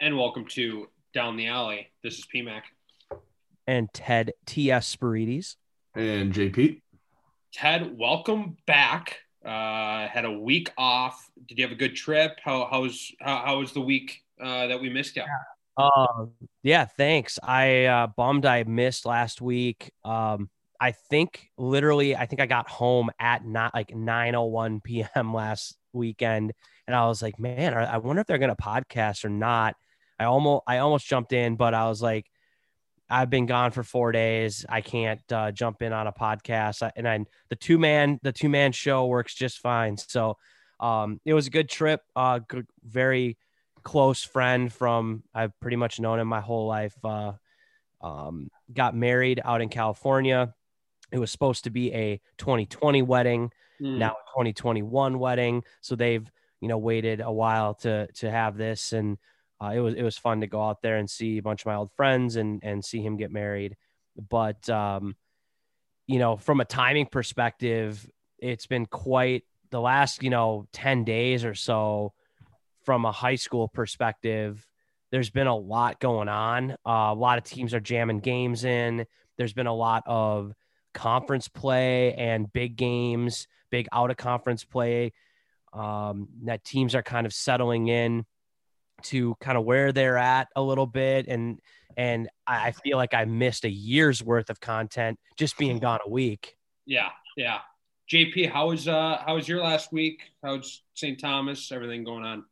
and welcome to Down the Alley. This is PMAC. and Ted T.S. Spirides. And JP. Ted, welcome back. Uh, had a week off. Did you have a good trip? How, how was how, how was the week uh, that we missed you? Uh, yeah, thanks. I uh, bummed I missed last week. Um, I think literally, I think I got home at not like 9:01 p.m. last weekend, and I was like, man, I wonder if they're gonna podcast or not. I almost I almost jumped in, but I was like, I've been gone for four days. I can't uh, jump in on a podcast, I, and I the two man the two man show works just fine. So um, it was a good trip. Uh, good, very close friend from I've pretty much known him my whole life. Uh, um, got married out in California. It was supposed to be a 2020 wedding, Hmm. now a 2021 wedding. So they've you know waited a while to to have this, and uh, it was it was fun to go out there and see a bunch of my old friends and and see him get married. But um, you know, from a timing perspective, it's been quite the last you know 10 days or so from a high school perspective there's been a lot going on. Uh, a lot of teams are jamming games in. There's been a lot of conference play and big games big out of conference play um, that teams are kind of settling in to kind of where they're at a little bit and and I I feel like I missed a year's worth of content just being gone a week. Yeah, yeah. JP, how was uh how was your last week? How's St. Thomas? Everything going on?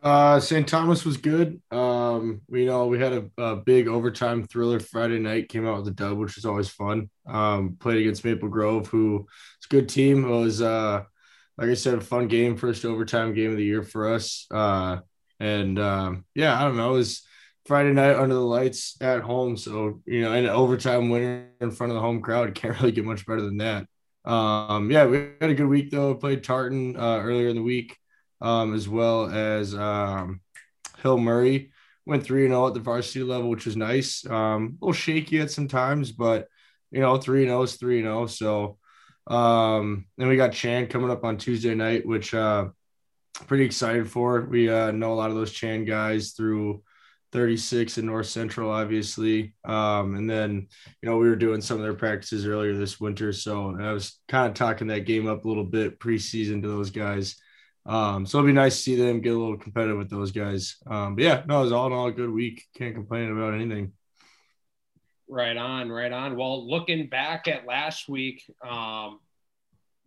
Uh, St. Thomas was good. Um, we know we had a, a big overtime thriller Friday night, came out with a dub, which was always fun. Um, played against Maple Grove, who it's a good team. It was uh like I said, a fun game, first overtime game of the year for us. Uh and um, yeah, I don't know, it was Friday night under the lights at home. So, you know, an overtime winner in front of the home crowd can't really get much better than that. Um, yeah, we had a good week though. Played Tartan uh, earlier in the week, um, as well as um, Hill Murray. Went 3 and 0 at the varsity level, which was nice. Um, a little shaky at some times, but you know, 3 0 is 3 0. So, um, then we got Chan coming up on Tuesday night, which uh, pretty excited for. We uh, know a lot of those Chan guys through 36 in North Central, obviously. Um, and then, you know, we were doing some of their practices earlier this winter. So I was kind of talking that game up a little bit preseason to those guys. Um, so it'll be nice to see them get a little competitive with those guys. Um, but yeah, no, it was all in all a good week. Can't complain about anything. Right on, right on. Well, looking back at last week, um,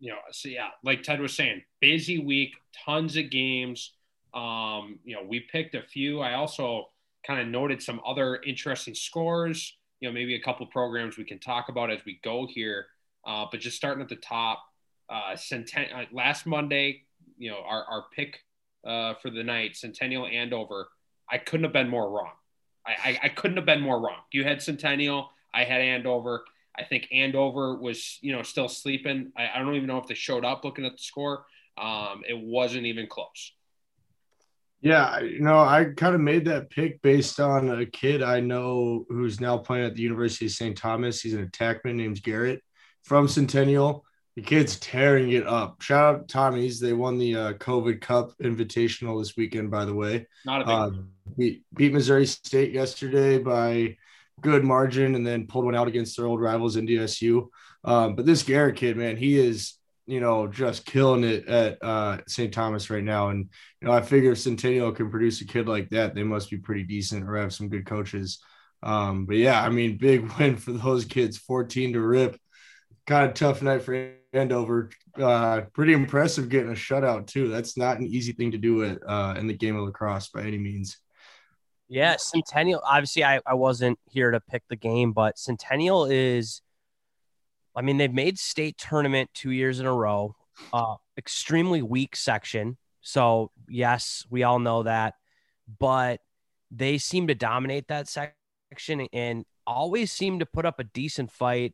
you know, so yeah, like Ted was saying, busy week, tons of games. Um, you know, we picked a few. I also kind of noted some other interesting scores. You know, maybe a couple programs we can talk about as we go here. Uh, but just starting at the top, uh, Centen- uh, last Monday, you know, our, our pick uh, for the night, Centennial Andover. I couldn't have been more wrong. I, I, I couldn't have been more wrong. You had Centennial, I had Andover. I think Andover was, you know, still sleeping. I, I don't even know if they showed up looking at the score. Um, it wasn't even close. Yeah, you know, I kind of made that pick based on a kid I know who's now playing at the University of St. Thomas. He's an attackman named Garrett from Centennial. The kid's tearing it up. Shout out Tommy's. They won the uh, COVID Cup Invitational this weekend, by the way. Not a big Uh, beat, beat Missouri State yesterday by good margin and then pulled one out against their old rivals, NDSU. Um, but this Garrett kid, man, he is, you know, just killing it at uh, St. Thomas right now. And, you know, I figure if Centennial can produce a kid like that, they must be pretty decent or have some good coaches. Um, but yeah, I mean, big win for those kids, 14 to rip. Kind of tough night for Andover. Uh, pretty impressive getting a shutout too. That's not an easy thing to do uh, in the game of lacrosse by any means. Yeah, Centennial. Obviously, I, I wasn't here to pick the game, but Centennial is. I mean, they've made state tournament two years in a row. Uh, extremely weak section. So yes, we all know that, but they seem to dominate that section and always seem to put up a decent fight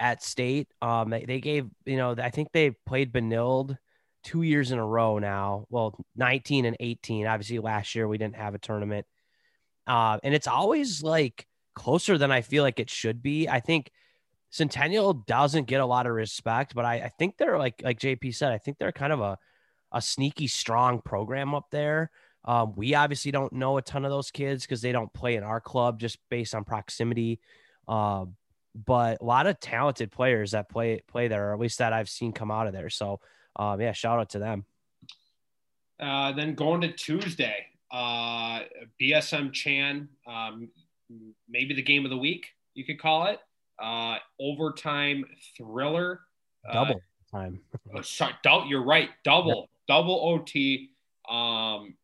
at state. Um, they, they gave you know I think they played Benilde two years in a row now. Well, 19 and 18. Obviously, last year we didn't have a tournament. Uh, and it's always like closer than I feel like it should be. I think Centennial doesn't get a lot of respect, but I, I think they're like like JP said, I think they're kind of a a sneaky strong program up there. Um, we obviously don't know a ton of those kids because they don't play in our club just based on proximity. Uh, but a lot of talented players that play play there, or at least that I've seen come out of there. So um, yeah, shout out to them. Uh, then going to Tuesday, uh, BSM Chan, um, maybe the game of the week, you could call it. Uh, overtime thriller. Uh, double time. oh, sorry, double, you're right. Double, double OT. Um,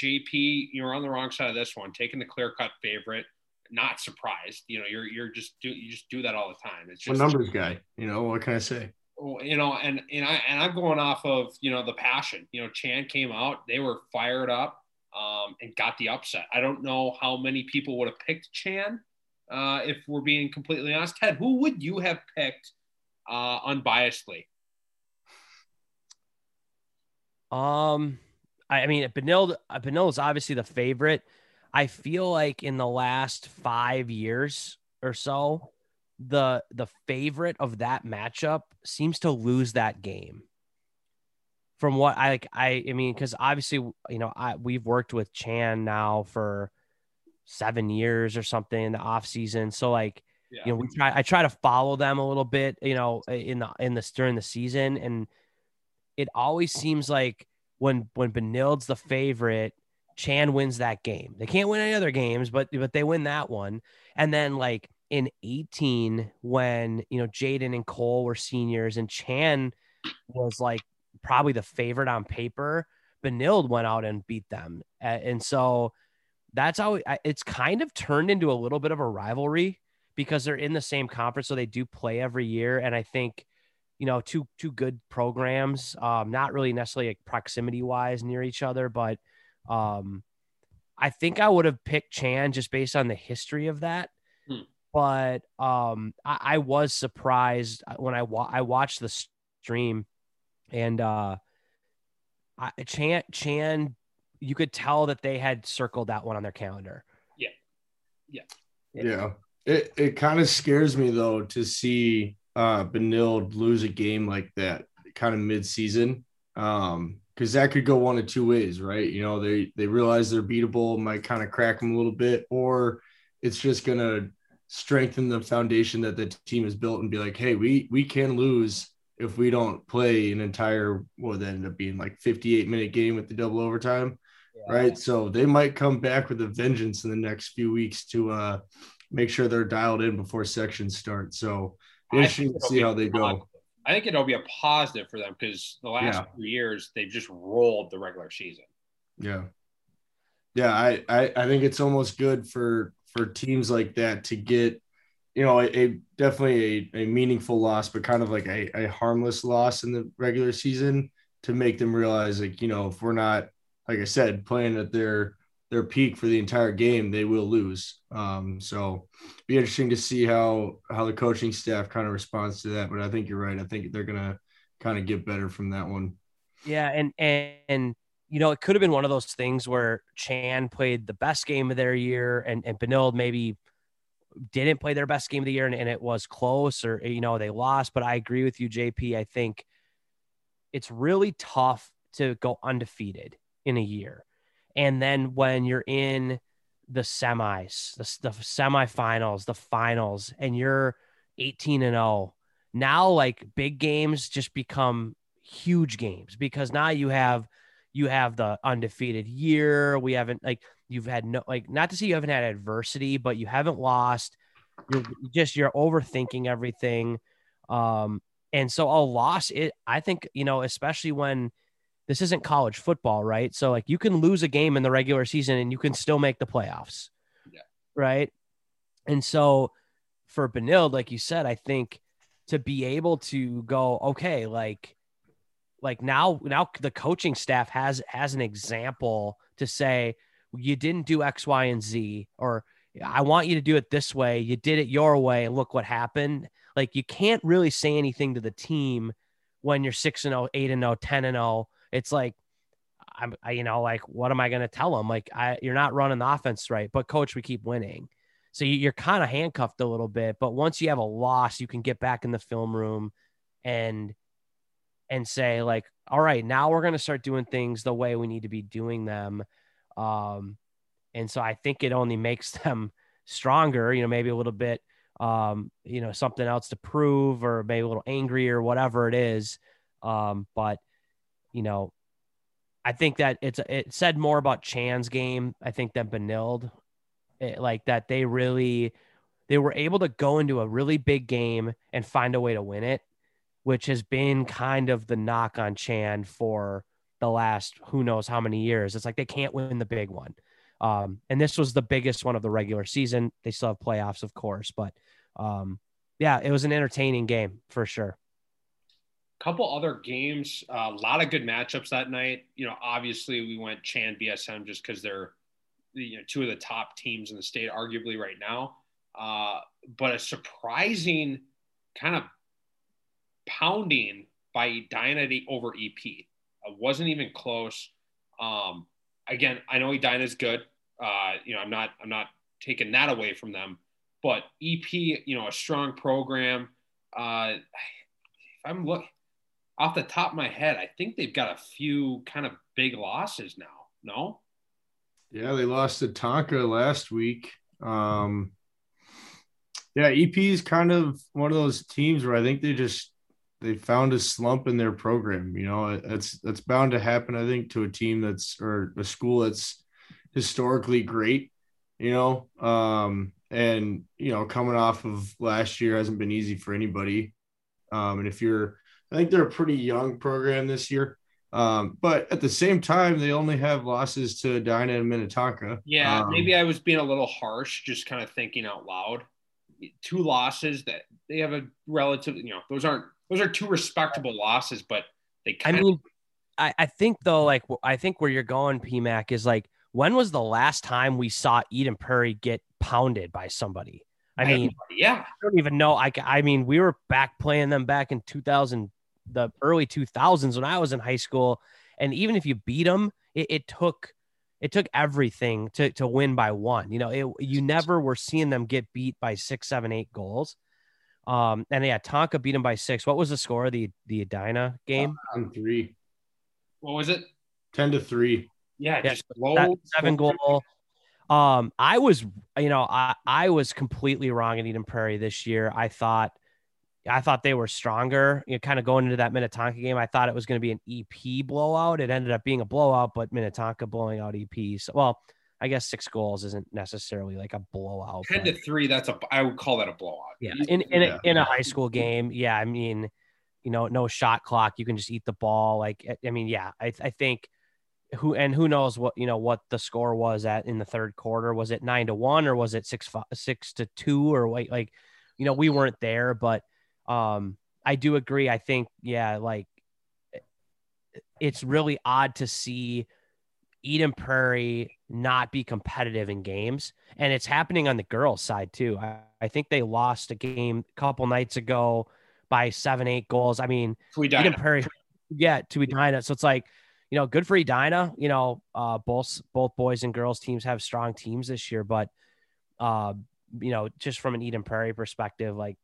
JP, you're on the wrong side of this one, taking the clear cut favorite. Not surprised. You know, you're you're just do you just do that all the time. It's just a numbers guy. You know what can I say? you know, and and I and I'm going off of you know the passion. You know, Chan came out, they were fired up, um, and got the upset. I don't know how many people would have picked Chan, uh, if we're being completely honest. Ted, who would you have picked uh, unbiasedly? Um, I mean, Benilde, Benilde is obviously the favorite. I feel like in the last five years or so, the the favorite of that matchup seems to lose that game. From what I like, I I mean, because obviously, you know, I we've worked with Chan now for seven years or something in the off season. So like, yeah. you know, we try I try to follow them a little bit, you know, in the in this during the season, and it always seems like when when Benilde's the favorite, Chan wins that game. They can't win any other games, but but they win that one. And then like in 18 when you know Jaden and Cole were seniors and Chan was like probably the favorite on paper. Benilde went out and beat them, and so that's how it's kind of turned into a little bit of a rivalry because they're in the same conference, so they do play every year. And I think you know two two good programs, um, not really necessarily like proximity wise near each other, but um, I think I would have picked Chan just based on the history of that but um, I, I, was surprised when I wa- I watched the stream, and uh, I, Chan Chan, you could tell that they had circled that one on their calendar. Yeah, yeah, yeah. It it kind of scares me though to see uh Benilde lose a game like that, kind of mid season. Um, because that could go one of two ways, right? You know, they they realize they're beatable, might kind of crack them a little bit, or it's just gonna strengthen the foundation that the team has built and be like, hey, we we can lose if we don't play an entire what would end up being like 58 minute game with the double overtime. Yeah. Right. So they might come back with a vengeance in the next few weeks to uh make sure they're dialed in before sections start. So interesting to see how they go. I think it'll be a positive for them because the last yeah. few years they've just rolled the regular season. Yeah. Yeah, I, I, I think it's almost good for for teams like that to get, you know, a, a definitely a, a meaningful loss, but kind of like a, a harmless loss in the regular season to make them realize, like, you know, if we're not, like I said, playing at their their peak for the entire game, they will lose. Um, so be interesting to see how how the coaching staff kind of responds to that. But I think you're right. I think they're gonna kind of get better from that one. Yeah, and and, and you know, it could have been one of those things where Chan played the best game of their year and, and Benilde maybe didn't play their best game of the year and, and it was close or, you know, they lost. But I agree with you, JP. I think it's really tough to go undefeated in a year. And then when you're in the semis, the, the semifinals, the finals, and you're 18 and 0, now like big games just become huge games because now you have – you have the undefeated year. We haven't like you've had no like not to say you haven't had adversity, but you haven't lost. You're just you're overthinking everything. Um, and so a loss, it I think, you know, especially when this isn't college football, right? So like you can lose a game in the regular season and you can still make the playoffs. Yeah. Right. And so for Benilde, like you said, I think to be able to go, okay, like like now now the coaching staff has has an example to say you didn't do x y and z or i want you to do it this way. You did it your way. And look what happened. Like you can't really say anything to the team when you're 6 and 0 8 and 0 10 and 0 it's like i'm I, you know like what am i going to tell them like i you're not running the offense right but coach we keep winning. So you're kind of handcuffed a little bit but once you have a loss you can get back in the film room and and say like all right now we're going to start doing things the way we need to be doing them Um, and so I think it only makes them stronger, you know, maybe a little bit, um, you know, something else to prove or maybe a little angry or whatever it is. Um, but, you know, I think that it's it said more about Chan's game, I think, than Benilde. It, like that they really they were able to go into a really big game and find a way to win it, which has been kind of the knock on Chan for the last who knows how many years. It's like they can't win the big one. Um, and this was the biggest one of the regular season. They still have playoffs, of course, but um, yeah, it was an entertaining game for sure couple other games, uh, a lot of good matchups that night. You know, obviously we went Chan BSM just because they're you know two of the top teams in the state, arguably right now. Uh, but a surprising kind of pounding by Edina over EP. It wasn't even close. Um, again, I know Edina is good. Uh, you know, I'm not I'm not taking that away from them, but EP, you know, a strong program. Uh, if I'm look off the top of my head, I think they've got a few kind of big losses now. No. Yeah, they lost to Tonka last week. Um, yeah, EP is kind of one of those teams where I think they just they found a slump in their program. You know, that's that's bound to happen. I think to a team that's or a school that's historically great. You know, um, and you know, coming off of last year hasn't been easy for anybody. Um, and if you're I think they're a pretty young program this year. Um, but at the same time, they only have losses to Edina and Minnetonka. Yeah, um, maybe I was being a little harsh, just kind of thinking out loud. Two losses that they have a relative, you know, those aren't those are two respectable losses, but they. Kind I mean, I, I think though, like I think where you're going, PMAC is like, when was the last time we saw Eden Prairie get pounded by somebody? I mean, yeah, I don't even know. I, I mean, we were back playing them back in 2000 the early 2000s when I was in high school. And even if you beat them, it, it took it took everything to to win by one. You know, it, you never were seeing them get beat by six, seven, eight goals. Um, and yeah, Tonka beat them by six. What was the score of the the Edina game? On three. What was it? Ten to three. Yeah, yeah just low seven goal. Um, I was, you know, I I was completely wrong in Eden Prairie this year. I thought I thought they were stronger. You know, kind of going into that Minnetonka game, I thought it was going to be an EP blowout. It ended up being a blowout, but Minnetonka blowing out EP. So, well, I guess six goals isn't necessarily like a blowout. Ten to three, that's a I would call that a blowout. Yeah, in in, yeah. A, in a high school game, yeah. I mean, you know, no shot clock. You can just eat the ball. Like, I mean, yeah. I I think who and who knows what you know what the score was at in the third quarter. Was it nine to one or was it six five, six to two or like like you know we weren't there, but um, I do agree. I think, yeah, like it's really odd to see Eden Prairie not be competitive in games. And it's happening on the girls' side too. I, I think they lost a game a couple nights ago by seven, eight goals. I mean, Eden Prairie, yeah, to Edina. So it's like, you know, good for Edina. You know, uh, both both boys and girls teams have strong teams this year, but uh, you know, just from an Eden Prairie perspective, like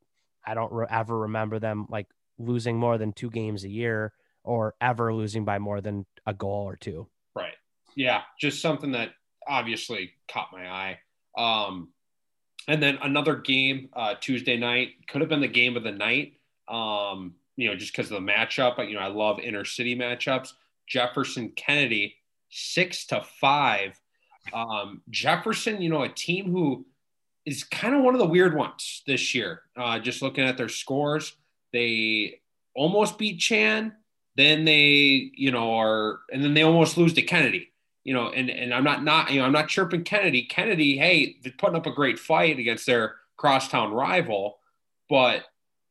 I don't re- ever remember them like losing more than two games a year or ever losing by more than a goal or two. Right. Yeah. Just something that obviously caught my eye. Um, and then another game uh, Tuesday night could have been the game of the night. Um, you know, just because of the matchup. You know, I love inner city matchups. Jefferson Kennedy, six to five. Um, Jefferson, you know, a team who is kind of one of the weird ones this year. Uh, just looking at their scores, they almost beat Chan, then they, you know, are and then they almost lose to Kennedy. You know, and and I'm not not you know I'm not chirping Kennedy. Kennedy, hey, they're putting up a great fight against their crosstown rival, but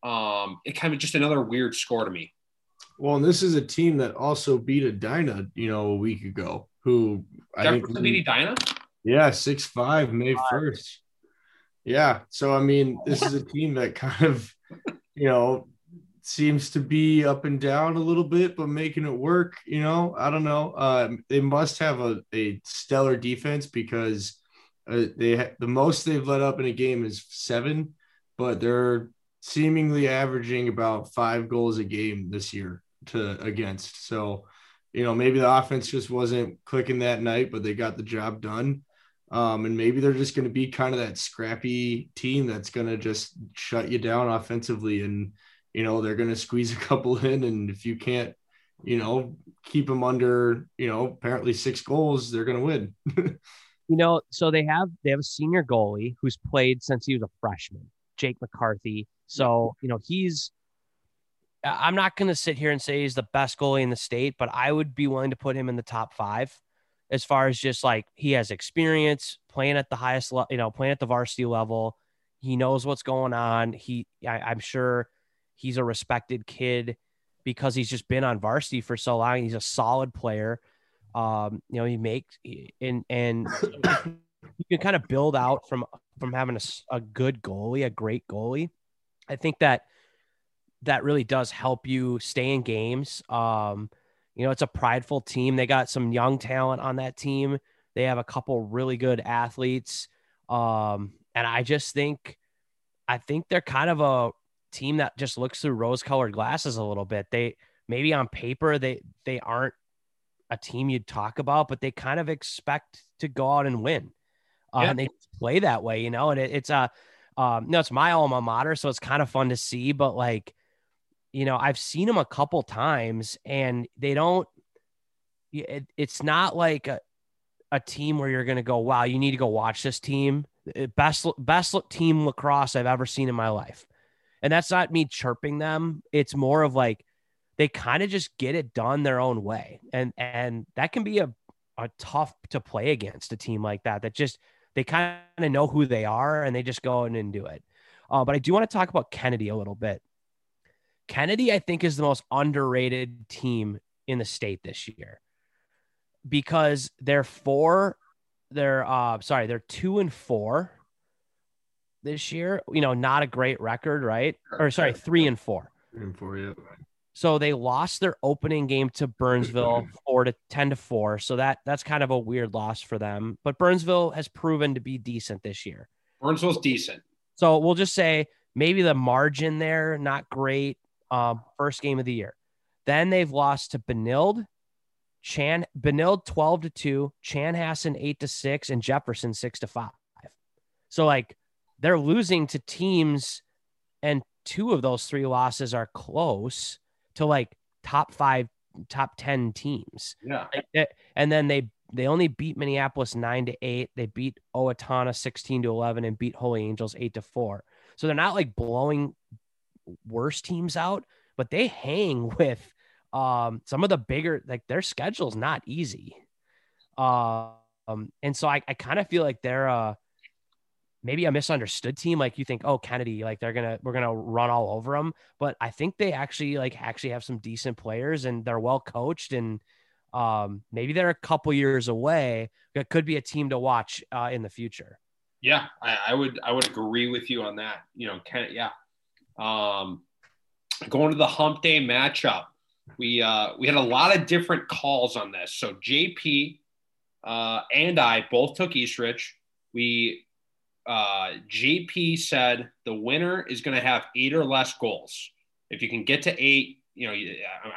um, it kind of just another weird score to me. Well, and this is a team that also beat a Edina, you know, a week ago. Who I Jefferson think beat Edina? Yeah, six five May first. Yeah. So, I mean, this is a team that kind of, you know, seems to be up and down a little bit, but making it work, you know, I don't know. Uh, they must have a, a stellar defense because uh, they ha- the most they've let up in a game is seven, but they're seemingly averaging about five goals a game this year to against. So, you know, maybe the offense just wasn't clicking that night, but they got the job done. Um, and maybe they're just going to be kind of that scrappy team that's going to just shut you down offensively. And, you know, they're going to squeeze a couple in. And if you can't, you know, keep them under, you know, apparently six goals, they're going to win. you know, so they have they have a senior goalie who's played since he was a freshman, Jake McCarthy. So, you know, he's I'm not going to sit here and say he's the best goalie in the state, but I would be willing to put him in the top five as far as just like he has experience playing at the highest, level, you know, playing at the varsity level. He knows what's going on. He, I, I'm sure he's a respected kid because he's just been on varsity for so long. He's a solid player. Um, you know, he makes and and you can kind of build out from from having a, a good goalie, a great goalie. I think that that really does help you stay in games. Um, you know, it's a prideful team. They got some young talent on that team. They have a couple really good athletes. Um, and I just think, I think they're kind of a team that just looks through rose colored glasses a little bit. They maybe on paper, they, they aren't a team you'd talk about, but they kind of expect to go out and win. Uh, yeah. And they play that way, you know, and it, it's a, um, no, it's my alma mater. So it's kind of fun to see, but like, you know, I've seen them a couple times and they don't, it, it's not like a, a team where you're going to go, wow, you need to go watch this team. Best, best team lacrosse I've ever seen in my life. And that's not me chirping them. It's more of like, they kind of just get it done their own way. And, and that can be a, a tough to play against a team like that, that just, they kind of know who they are and they just go in and do it. Uh, but I do want to talk about Kennedy a little bit. Kennedy, I think, is the most underrated team in the state this year because they're four, they're uh sorry, they're two and four this year. You know, not a great record, right? Or sorry, three and four. Three and four, yeah. So they lost their opening game to Burnsville four to ten to four. So that that's kind of a weird loss for them. But Burnsville has proven to be decent this year. Burnsville's decent. So we'll just say maybe the margin there not great uh, first game of the year. Then they've lost to Benilde, Chan Benilde 12 to 2, Chanhassen 8 to 6, and Jefferson 6 to 5. So like they're losing to teams, and two of those three losses are close to like top five, top 10 teams. Yeah. And then they they only beat Minneapolis 9 to 8. They beat Owatonna 16 to 11 and beat Holy Angels 8 to 4. So they're not like blowing worse teams out, but they hang with um, some of the bigger, like their schedule's not easy. Um, and so I, I kind of feel like they're uh, maybe a misunderstood team. Like you think, oh, Kennedy, like they're gonna we're gonna run all over them, but I think they actually like actually have some decent players and they're well coached and um, maybe they're a couple years away. That could be a team to watch uh, in the future. Yeah, I, I, would I would agree with you on that. You know, Ken, yeah, um, going to the hump day matchup, we uh, we had a lot of different calls on this. So JP uh, and I both took Eastridge. We uh, JP said the winner is going to have eight or less goals. If you can get to eight, you know,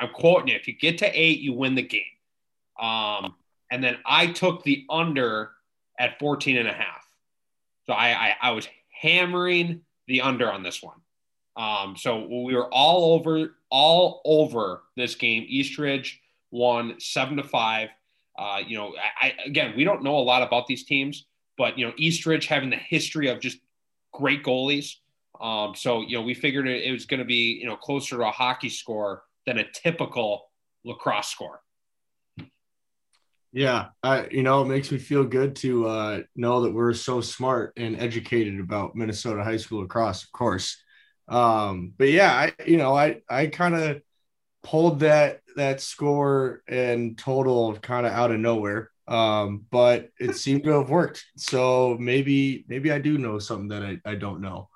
I'm quoting you. If you get to eight, you win the game. Um, and then I took the under at 14 and a half. So I, I, I was hammering the under on this one. Um, so we were all over, all over this game. Eastridge won seven to five. Uh, you know, I, I, again, we don't know a lot about these teams, but you know, Eastridge having the history of just great goalies. Um, so you know, we figured it, it was going to be you know closer to a hockey score than a typical lacrosse score. Yeah, I you know it makes me feel good to uh, know that we're so smart and educated about Minnesota high school lacrosse. Of course, um, but yeah, I you know I I kind of pulled that that score and total kind of out of nowhere. Um, but it seemed to have worked. So maybe maybe I do know something that I, I don't know.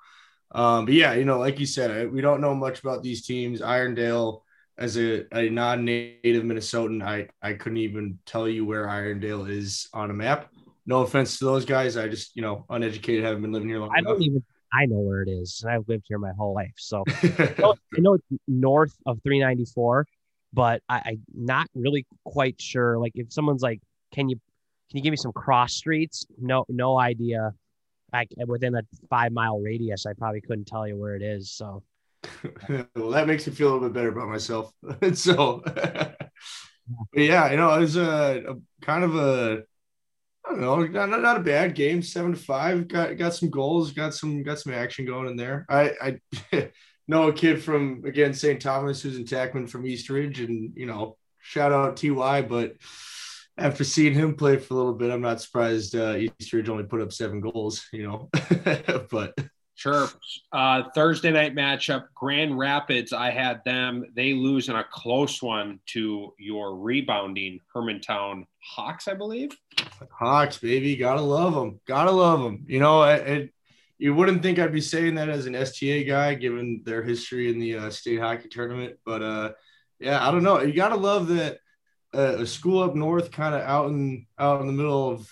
Um, but yeah, you know, like you said, I, we don't know much about these teams. Irondale, as a, a non-native Minnesotan, I I couldn't even tell you where Irondale is on a map. No offense to those guys. I just, you know, uneducated, haven't been living here long I enough. don't even I know where it is. I've lived here my whole life. So I know it's north of 394. but I, I'm not really quite sure. Like if someone's like, "Can you can you give me some cross streets?" No, no idea. Like within a five mile radius, I probably couldn't tell you where it is. So well, that makes me feel a little bit better about myself. so, yeah, you know, it was a, a, kind of a, I don't know, not, not a bad game. Seven to five, got got some goals, got some got some action going in there. I I know a kid from again St. Thomas who's an attackman from Eastridge, and you know, shout out Ty, but. After seeing him play for a little bit, I'm not surprised uh, Eastridge only put up seven goals. You know, but Sure. Uh, Thursday night matchup, Grand Rapids. I had them. They lose in a close one to your rebounding Hermantown Hawks, I believe. Hawks, baby, gotta love them. Gotta love them. You know, it, it, you wouldn't think I'd be saying that as an STA guy, given their history in the uh, state hockey tournament. But uh, yeah, I don't know. You gotta love that uh, a school up north, kind of out in out in the middle of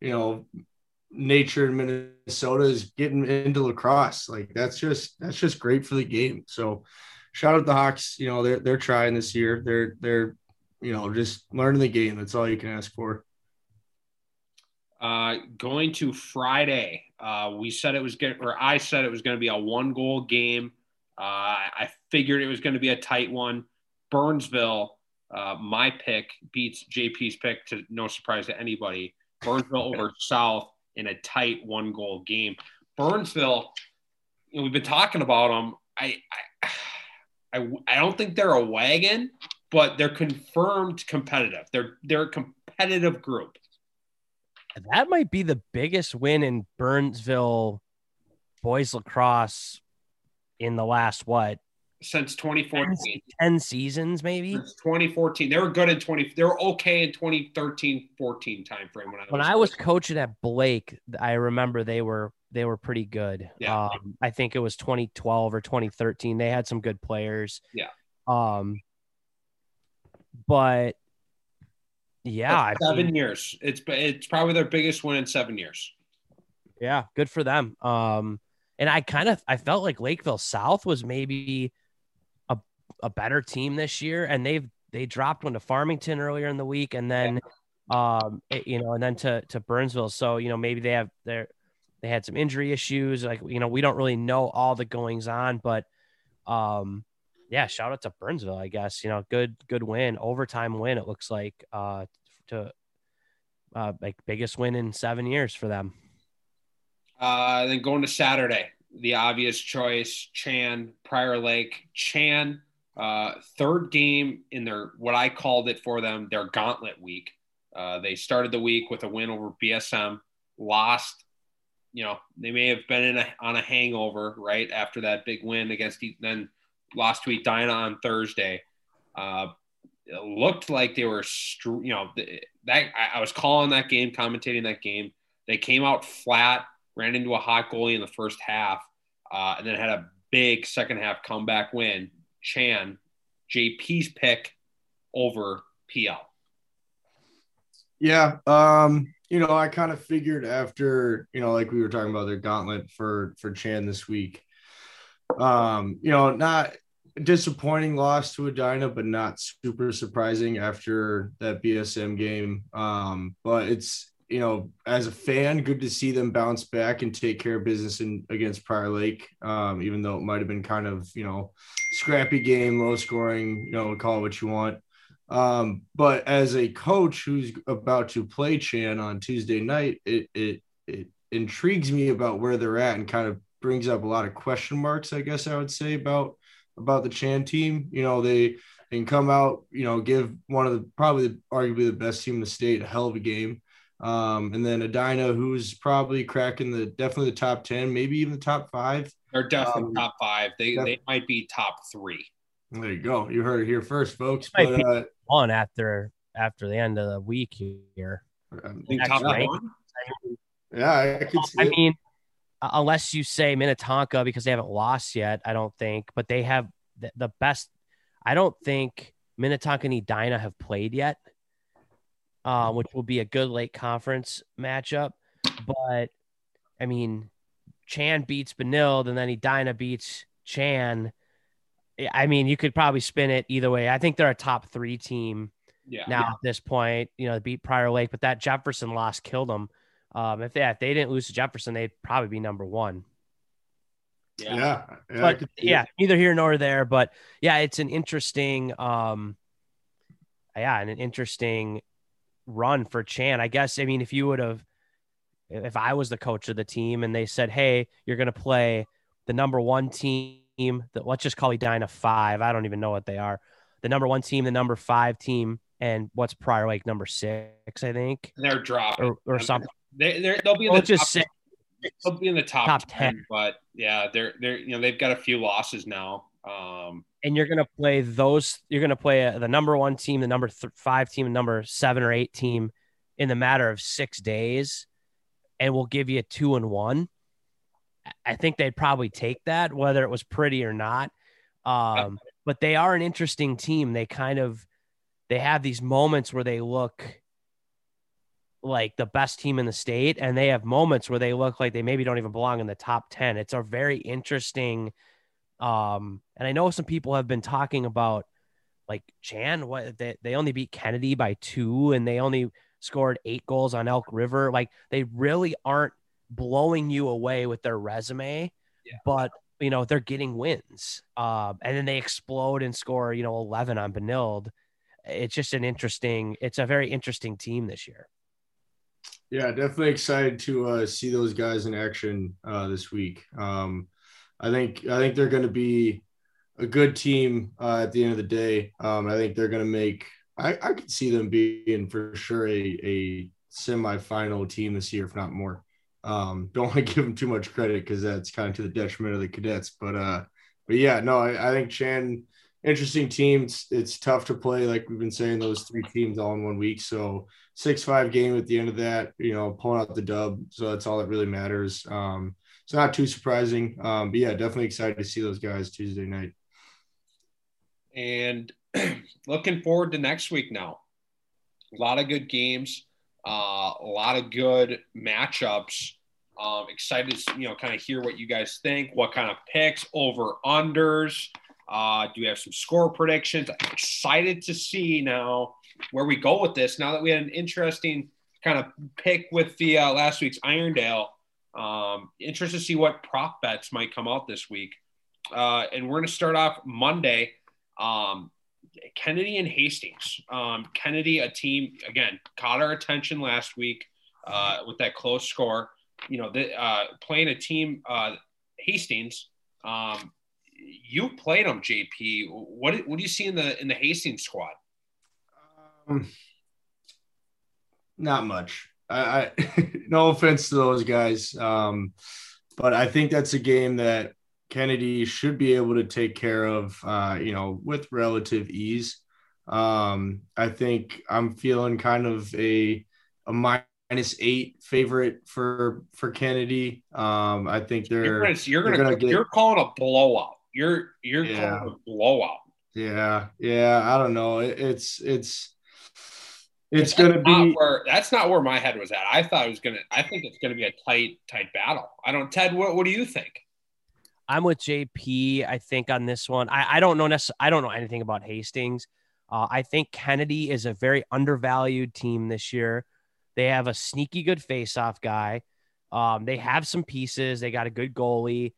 you know nature in Minnesota is getting into lacrosse. Like that's just that's just great for the game. So shout out the Hawks. You know, they're they're trying this year. They're they're you know just learning the game. That's all you can ask for. Uh, going to Friday, uh, we said it was going, or I said it was going to be a one goal game. Uh, I figured it was going to be a tight one. Burnsville, uh, my pick beats JP's pick to no surprise to anybody. Burnsville over South in a tight one goal game. Burnsville, you know, we've been talking about them. I, I, I, I don't think they're a wagon, but they're confirmed competitive. They're they're a competitive group. That might be the biggest win in Burnsville boys lacrosse in the last what since 2014 10 seasons maybe? Since 2014 they were good in 20 they were okay in 2013 14 time frame when i was when i was coaching at blake i remember they were they were pretty good. Yeah. Um, i think it was 2012 or 2013 they had some good players. Yeah. Um but yeah seven I mean, years. It's it's probably their biggest win in seven years. Yeah good for them. Um and I kind of I felt like Lakeville South was maybe a better team this year, and they've they dropped one to Farmington earlier in the week, and then yeah. um it, you know, and then to to Burnsville. So you know maybe they have their they had some injury issues. Like you know we don't really know all the goings on, but um yeah, shout out to Burnsville. I guess you know good good win overtime win. It looks like uh to uh like biggest win in seven years for them. Uh, then going to Saturday, the obvious choice: Chan, Prior Lake, Chan uh, third game in their what I called it for them their gauntlet week. Uh, they started the week with a win over BSM, lost. You know they may have been in a, on a hangover right after that big win against then lost to Edina on Thursday. Uh, it looked like they were you know that I, I was calling that game, commentating that game. They came out flat, ran into a hot goalie in the first half, uh, and then had a big second half comeback win Chan, JP's pick over PL. Yeah. Um, you know, I kind of figured after, you know, like we were talking about their gauntlet for for Chan this week. Um, you know, not disappointing loss to Edina, but not super surprising after that BSM game. Um, but it's you know, as a fan, good to see them bounce back and take care of business in against Prior Lake. Um, even though it might have been kind of, you know, scrappy game, low scoring, you know, call it what you want. Um, but as a coach who's about to play Chan on Tuesday night, it it it intrigues me about where they're at and kind of brings up a lot of question marks, I guess I would say about about the Chan team. You know, they can come out, you know, give one of the probably arguably the best team in the state a hell of a game. Um, and then Edina, who's probably cracking the definitely the top 10, maybe even the top five. They're definitely um, top five. They, they might be top three. There you go. You heard it here first, folks. But, uh, on after after the end of the week here. Um, top yeah, I could see. I mean, unless you say Minnetonka because they haven't lost yet, I don't think. But they have the, the best. I don't think Minnetonka and Edina have played yet uh, which will be a good late conference matchup. But I mean, Chan beats Benilde and then Edina beats Chan. I mean, you could probably spin it either way. I think they're a top three team Yeah. now at this point. You know, beat Prior Lake, but that Jefferson loss killed them. Um, if they if they didn't lose to Jefferson, they'd probably be number one. Yeah. Yeah, yeah, but could see it. yeah, neither here nor there. But yeah, it's an interesting, um, yeah, and an interesting run for Chan. I guess. I mean, if you would have, if I was the coach of the team and they said, "Hey, you're going to play the number one team," that let's just call Edina five. I don't even know what they are. The number one team, the number five team, and what's Prior Lake number six, I think, They're dropping. or or something. They they're, they'll be in the just top, say they'll be in the top, top 10, 10. but yeah, they're they're you know they've got a few losses now. Um, and you're going to play those you're going to play uh the number one team the number th- five team number seven or eight team in the matter of six days and we'll give you a two and one. I- i think they'd probably take that whether it was pretty or not. Um, but they are an interesting team. They kind of they have these moments where they look like the best team in the state and they have moments where they look like they maybe don't even belong in the top 10 it's a very interesting um, and I know some people have been talking about like Chan, what they, they only beat Kennedy by two and they only scored eight goals on Elk River. Like they really aren't blowing you away with their resume, Yeah. but you know, they're getting wins. Um, and then they explode and score, you know, 11 on Benilde. It's just an interesting, it's a very interesting team this year. Yeah, definitely excited to uh, see those guys in action uh, this week. Um, I think I think they're going to be a good team uh, at the end of the day. Um, I think they're going to make. I, I could see them being for sure a, a semifinal team this year, if not more. Um, don't want to give them too much credit because that's kind of to the detriment of the cadets. But uh, but yeah, no, I, I think Chan, interesting teams. It's tough to play, like we've been saying, those three teams all in one week. So six five game at the end of that, you know, pulling out the dub. So that's all that really matters. Um, it's not too surprising. Um, but yeah, definitely excited to see those guys Tuesday night. and looking forward to next week now. A lot of good games, uh, a lot of good matchups. Um, excited to you know kind of hear what you guys think. What kind of picks over unders? Uh, do we have some score predictions? Excited to see now where we go with this. Now that we had an interesting kind of pick with the uh, last week's Irondale. Um, interested to see what prop bets might come out this week. Uh, and we're going to start off Monday. Um, Kennedy and Hastings. Um, Kennedy, a team again, caught our attention last week uh, with that close score. You know, the, uh, playing a team, uh, Hastings. Um, you played them, JP. What what do you see in the in the Hastings squad? Um, not much. I, I no offense to those guys, um, but I think that's a game that Kennedy should be able to take care of, uh, you know, with relative ease. Um, I think I'm feeling kind of a a minus eight favorite for for Kennedy. Um, I think they're You're gonna you're, they're gonna, gonna get- you're calling a blowout. You're you're Yeah. calling a blowout. yeah yeah. I don't know. It, it's it's it's gonna be where that's not where my head was at. I thought it was gonna. I think it's gonna be a tight tight battle. I don't. Ted, what what do you think? I'm with JP. I think on this one, I, I don't know necess- I don't know anything about Hastings. Uh, I think Kennedy is a very undervalued team this year. They have a sneaky good face-off guy. Um, they have some pieces. They got a good goalie.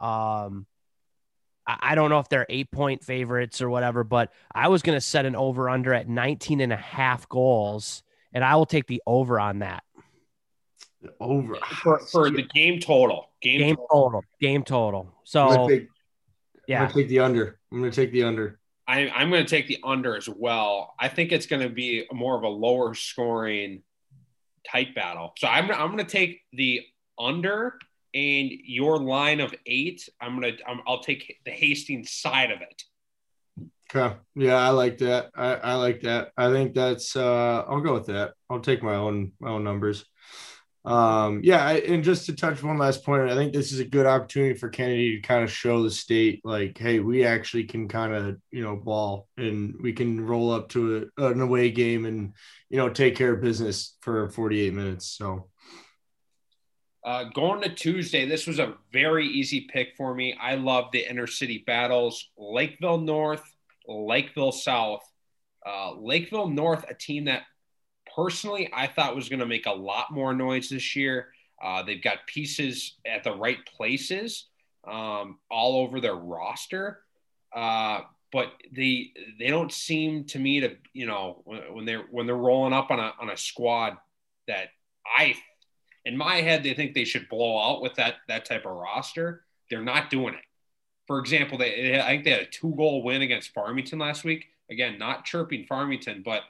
Um, I, I don't know if they're eight point favorites or whatever, but I was going to set an over under at 19 and a half goals, and I will take the over on that. over For, for the game total, game, Game total. total. Game total. I'm So, gonna take, I'm yeah. gonna take the under. I'm gonna take the under. I, I'm going to take the under as well. I think it's going to be more of a lower scoring tight battle. So I'm I'm going to take the under and your line of eight. I'm going to I'll take the Hastings side of it. Okay. Yeah, I like that. I, I like that. I think that's uh I'll go with that. I'll take my own my own numbers. Um yeah, I, and just to touch one last point, I think this is a good opportunity for Kennedy to kind of show the state like, hey, we actually can kind of, you know, ball and we can roll up to a, an away game and, you know, take care of business for 48 minutes. So Uh, going to Tuesday, this was a very easy pick for me. I love the inner city battles. Lakeville North, Lakeville South. Uh, Lakeville North, a team that personally I thought was going to make a lot more noise this year. Uh, they've got pieces at the right places um, all over their roster. Uh, but they they don't seem to me to you know when they're when they're rolling up on a on a squad that I in my head they think they should blow out with that that type of roster. They're not doing it. For example, they I think they had a two goal win against Farmington last week. Again, not chirping Farmington, but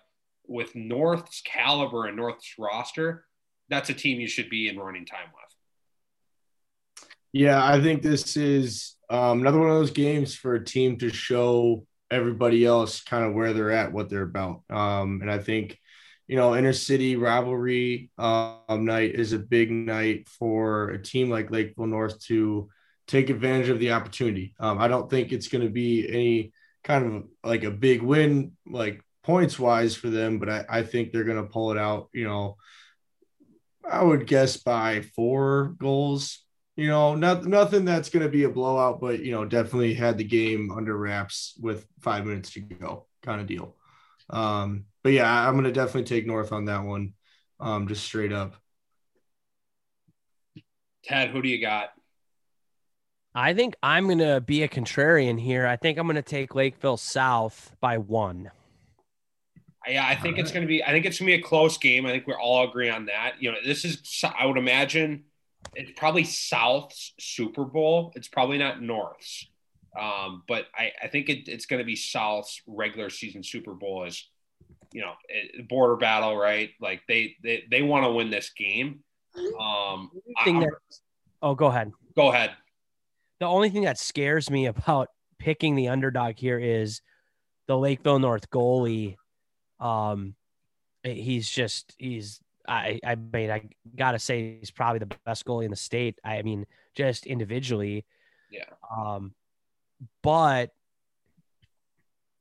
with North's caliber and North's roster, that's a team you should be in running time with. Yeah, I think this is um, another one of those games for a team to show everybody else kind of where they're at, what they're about. Um, and I think, you know, inner city rivalry um, night is a big night for a team like Lakeville North to take advantage of the opportunity. Um, I don't think it's going to be any kind of like a big win, like points wise for them, but I, I think they're going to pull it out, you know, I would guess by four goals, you know, not nothing that's going to be a blowout, but you know, definitely had the game under wraps with five minutes to go, kind of deal. Um, but yeah, I'm going to definitely take North on that one, um, just straight up. Ted, who do you got? I think I'm going to be a contrarian here. I think I'm going to take Lakeville South by one. Yeah, I think it's going to be. I think it's going to be a close game. I think we're all agree on that. You know, this is. I would imagine it's probably South's Super Bowl. It's probably not North's, um, but I, I think it, it's going to be South's regular season Super Bowl. Is you know, border battle, right? Like they they they want to win this game. Um, that, oh, go ahead. Go ahead. The only thing that scares me about picking the underdog here is the Lakeville North goalie um, he's just he's I I mean I gotta say he's probably the best goalie in the state. I mean just individually, yeah. Um, but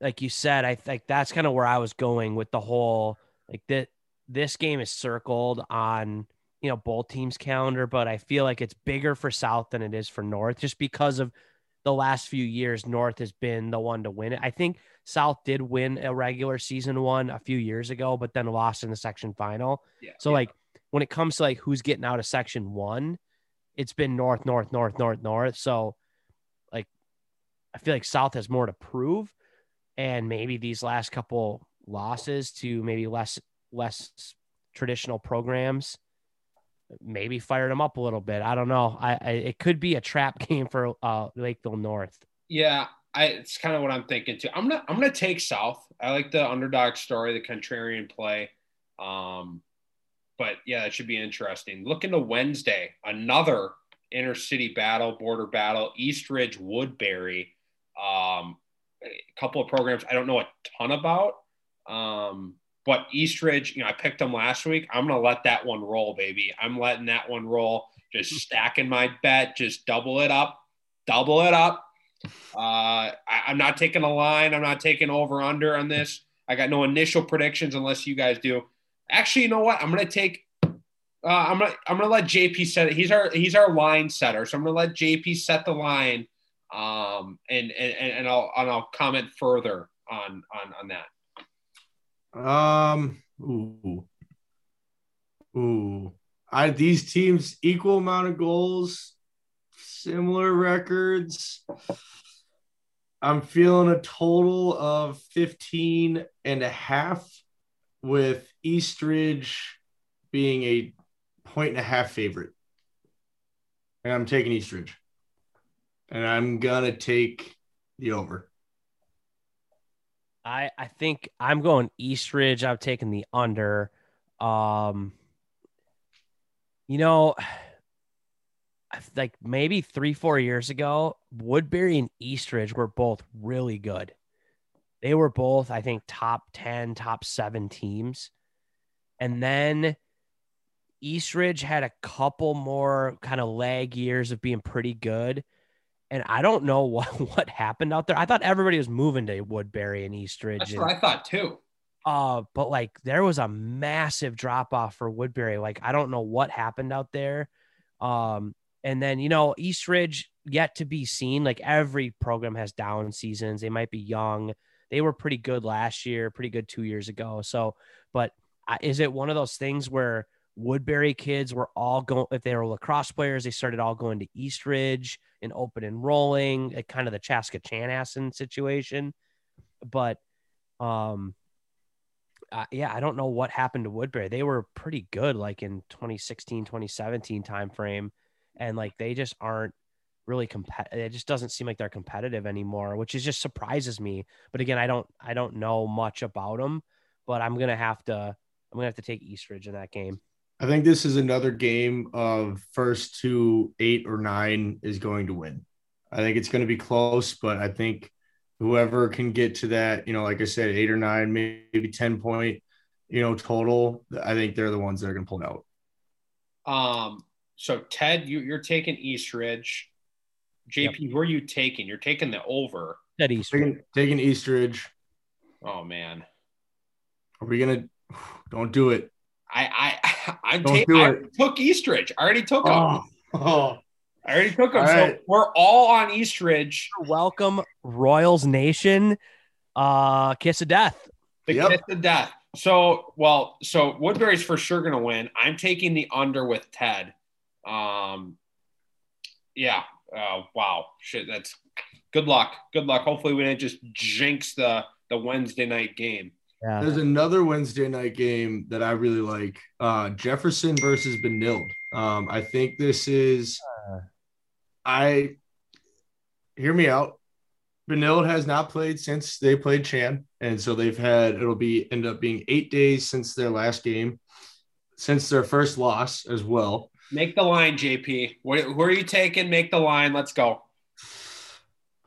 like you said, I think that's kind of where I was going with the whole like that. This game is circled on you know both teams' calendar, but I feel like it's bigger for South than it is for North, just because of the last few years. North has been the one to win it. I think South did win a regular season one a few years ago, but then lost in the section final. Yeah, so yeah. like when it comes to like who's getting out of section one, it's been north, north, north, north, north. So like I feel like South has more to prove. And maybe these last couple losses to maybe less less traditional programs maybe fired them up a little bit. I don't know. I, I it could be a trap game for uh, Lakeville North. Yeah, I it's kind of what I'm thinking too. I'm gonna I'm gonna take South. I like the underdog story, the contrarian play. Um, but yeah, it should be interesting. Looking to Wednesday, another inner city battle, border battle, Eastridge Woodbury. Um, couple of programs I don't know a ton about. Um, but Eastridge, you know, I picked them last week. I'm gonna let that one roll, baby. I'm letting that one roll. Just stacking my bet, just double it up, double it up. Uh, I, am not taking a line. I'm not taking over under on this. I got no initial predictions unless you guys do. Actually, you know what? I'm gonna take. Uh, I'm gonna I'm gonna let JP set it. He's our he's our line setter, so I'm gonna let JP set the line. Um, and and and I'll and I'll comment further on on on that. Um. Ooh. Ooh. I these teams equal amount of goals, similar records. I'm feeling a total of 15 and a half with Eastridge being a point and a half favorite. And I'm taking Eastridge. And I'm to take the over. I I think I'm going Eastridge. I've taken the under. Um you know, like maybe three, four years ago, Woodbury and Eastridge were both really good. They were both, I think, top 10, top seven teams. And then Eastridge had a couple more kind of lag years of being pretty good. And I don't know what, what happened out there. I thought everybody was moving to Woodbury and Eastridge. That's and, what I thought too. Uh, but like there was a massive drop off for Woodbury. Like I don't know what happened out there. Um, and then you know Eastridge yet to be seen. Like every program has down seasons. They might be young. They were pretty good last year, pretty good two years ago. So, but is it one of those things where Woodbury kids were all going, if they were lacrosse players, they started all going to Eastridge and open enrolling, like kind of the Chaska Chanhassen situation. But, um, uh, yeah, I don't know what happened to Woodbury. They were pretty good, like in 2016, 2017 timeframe, and like they just aren't really competitive. It just doesn't seem like they're competitive anymore, which is just surprises me. But again, I don't, I don't know much about them, but I'm gonna have to, I'm gonna have to take Eastridge in that game. I think this is another game of first to eight or nine is going to win. I think it's going to be close, but I think whoever can get to that, you know, like I said, eight or nine, maybe 10 point, you know, total, I think they're the ones that are going to pull it out. Um, so Ted, you, you're taking Eastridge. JP, yep. who are you taking? You're taking the over. Ted Eastridge. Taking, taking Eastridge. Oh man. Are we gonna don't do it? I I I'm taking I took Eastridge. I already took him. Oh, oh. I already took him. All so right. we're all on Eastridge. Welcome, Royals Nation. Uh kiss of death. The yep. kiss of death. So well, so Woodbury's for sure gonna win. I'm taking the under with Ted. Um yeah. Uh, wow. Shit, that's good luck. Good luck. Hopefully we didn't just jinx the the Wednesday night game. Yeah. There's another Wednesday night game that I really like. Uh, Jefferson versus Benilde. Um, I think this is. Uh, I hear me out. Benilde has not played since they played Chan, and so they've had it'll be end up being eight days since their last game, since their first loss as well. Make the line, JP. Who are you taking? Make the line. Let's go.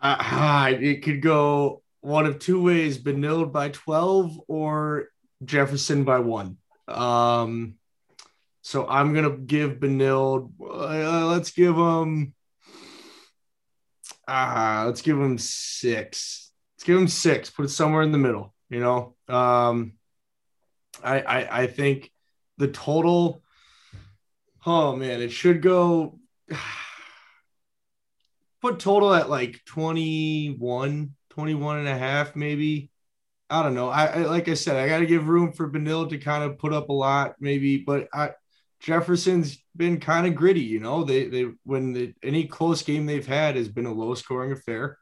Uh, it could go one of two ways Benilde by 12 or Jefferson by one. Um, so I'm going to give Benilde, uh, let's give him, uh, let's give him six. Let's give him six, put it somewhere in the middle, you know? Um, I, I, I think the total, oh man, it should go, put total at like 21 21 and a half, maybe. I don't know. I, I like I said, I got to give room for Benilde to kind of put up a lot, maybe. But I, Jefferson's been kind of gritty, you know. They they when any close game they've had has been a low scoring affair.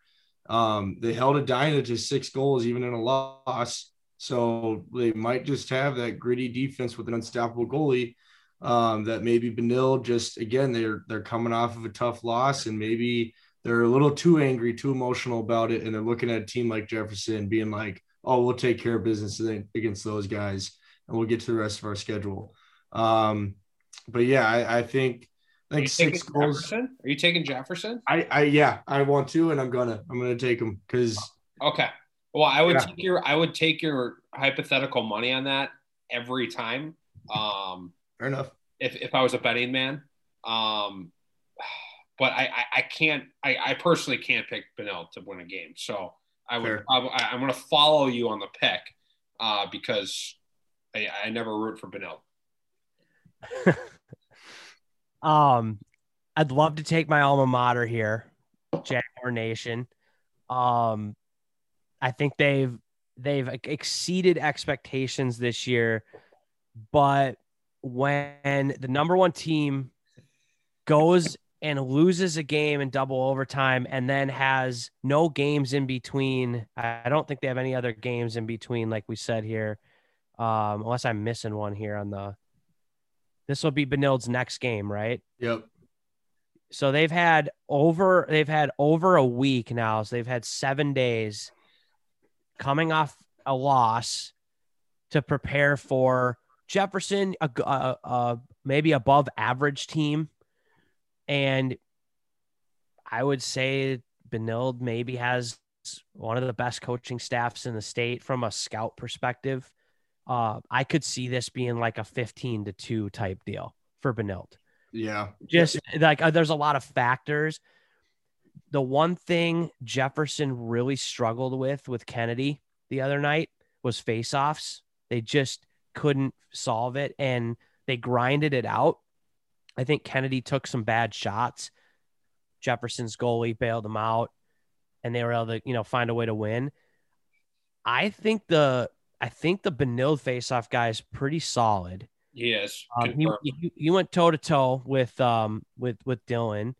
Um, they held a Edina to six goals even in a loss, so they might just have that gritty defense with an unstoppable goalie. Um, that maybe Benilde just again they're they're coming off of a tough loss and maybe they're a little too angry, too emotional about it, and they're looking at a team like Jefferson being like, "Oh, we'll take care of business against those guys, and we'll get to the rest of our schedule." Um, but yeah, I, I think I think six goals. Jefferson? Are you taking Jefferson? I, I yeah, I want to, and I'm gonna I'm gonna take him because. Okay. Well, I would yeah. take your I would take your hypothetical money on that every time. Um, Fair enough. If if I was a betting man, um, but I, I, I can't I, I, personally can't pick Benilde to win a game. So I would probably I, am going to follow you on the pick uh, because I, I never root for Benilde. um, I'd love to take my alma mater here, Jaguar Nation. Um, I think they've they've exceeded expectations this year, but when the number one team goes and loses a game in double overtime and then has no games in between. I don't think they have any other games in between, like we said here, um, unless I'm missing one here on the. This will be Benilde's next game, right? Yep. So they've had over they've had over a week now. So they've had seven days coming off a loss to prepare for Jefferson, a, a, a maybe above average team and I would say Benilde maybe has one of the best coaching staffs in the state from a scout perspective. Uh, I could see this being like a 15 to 2 type deal for Benilde. Yeah. Just like uh, there's a lot of factors. The one thing Jefferson really struggled with with Kennedy the other night was faceoffs. They just couldn't solve it and they grinded it out I think Kennedy took some bad shots. Jefferson's goalie bailed them out, and they were able to, you know, find a way to win. I think the I think the Benilde faceoff guy is pretty solid. Yes, um, he, he, he went toe to toe with um with with Dylan,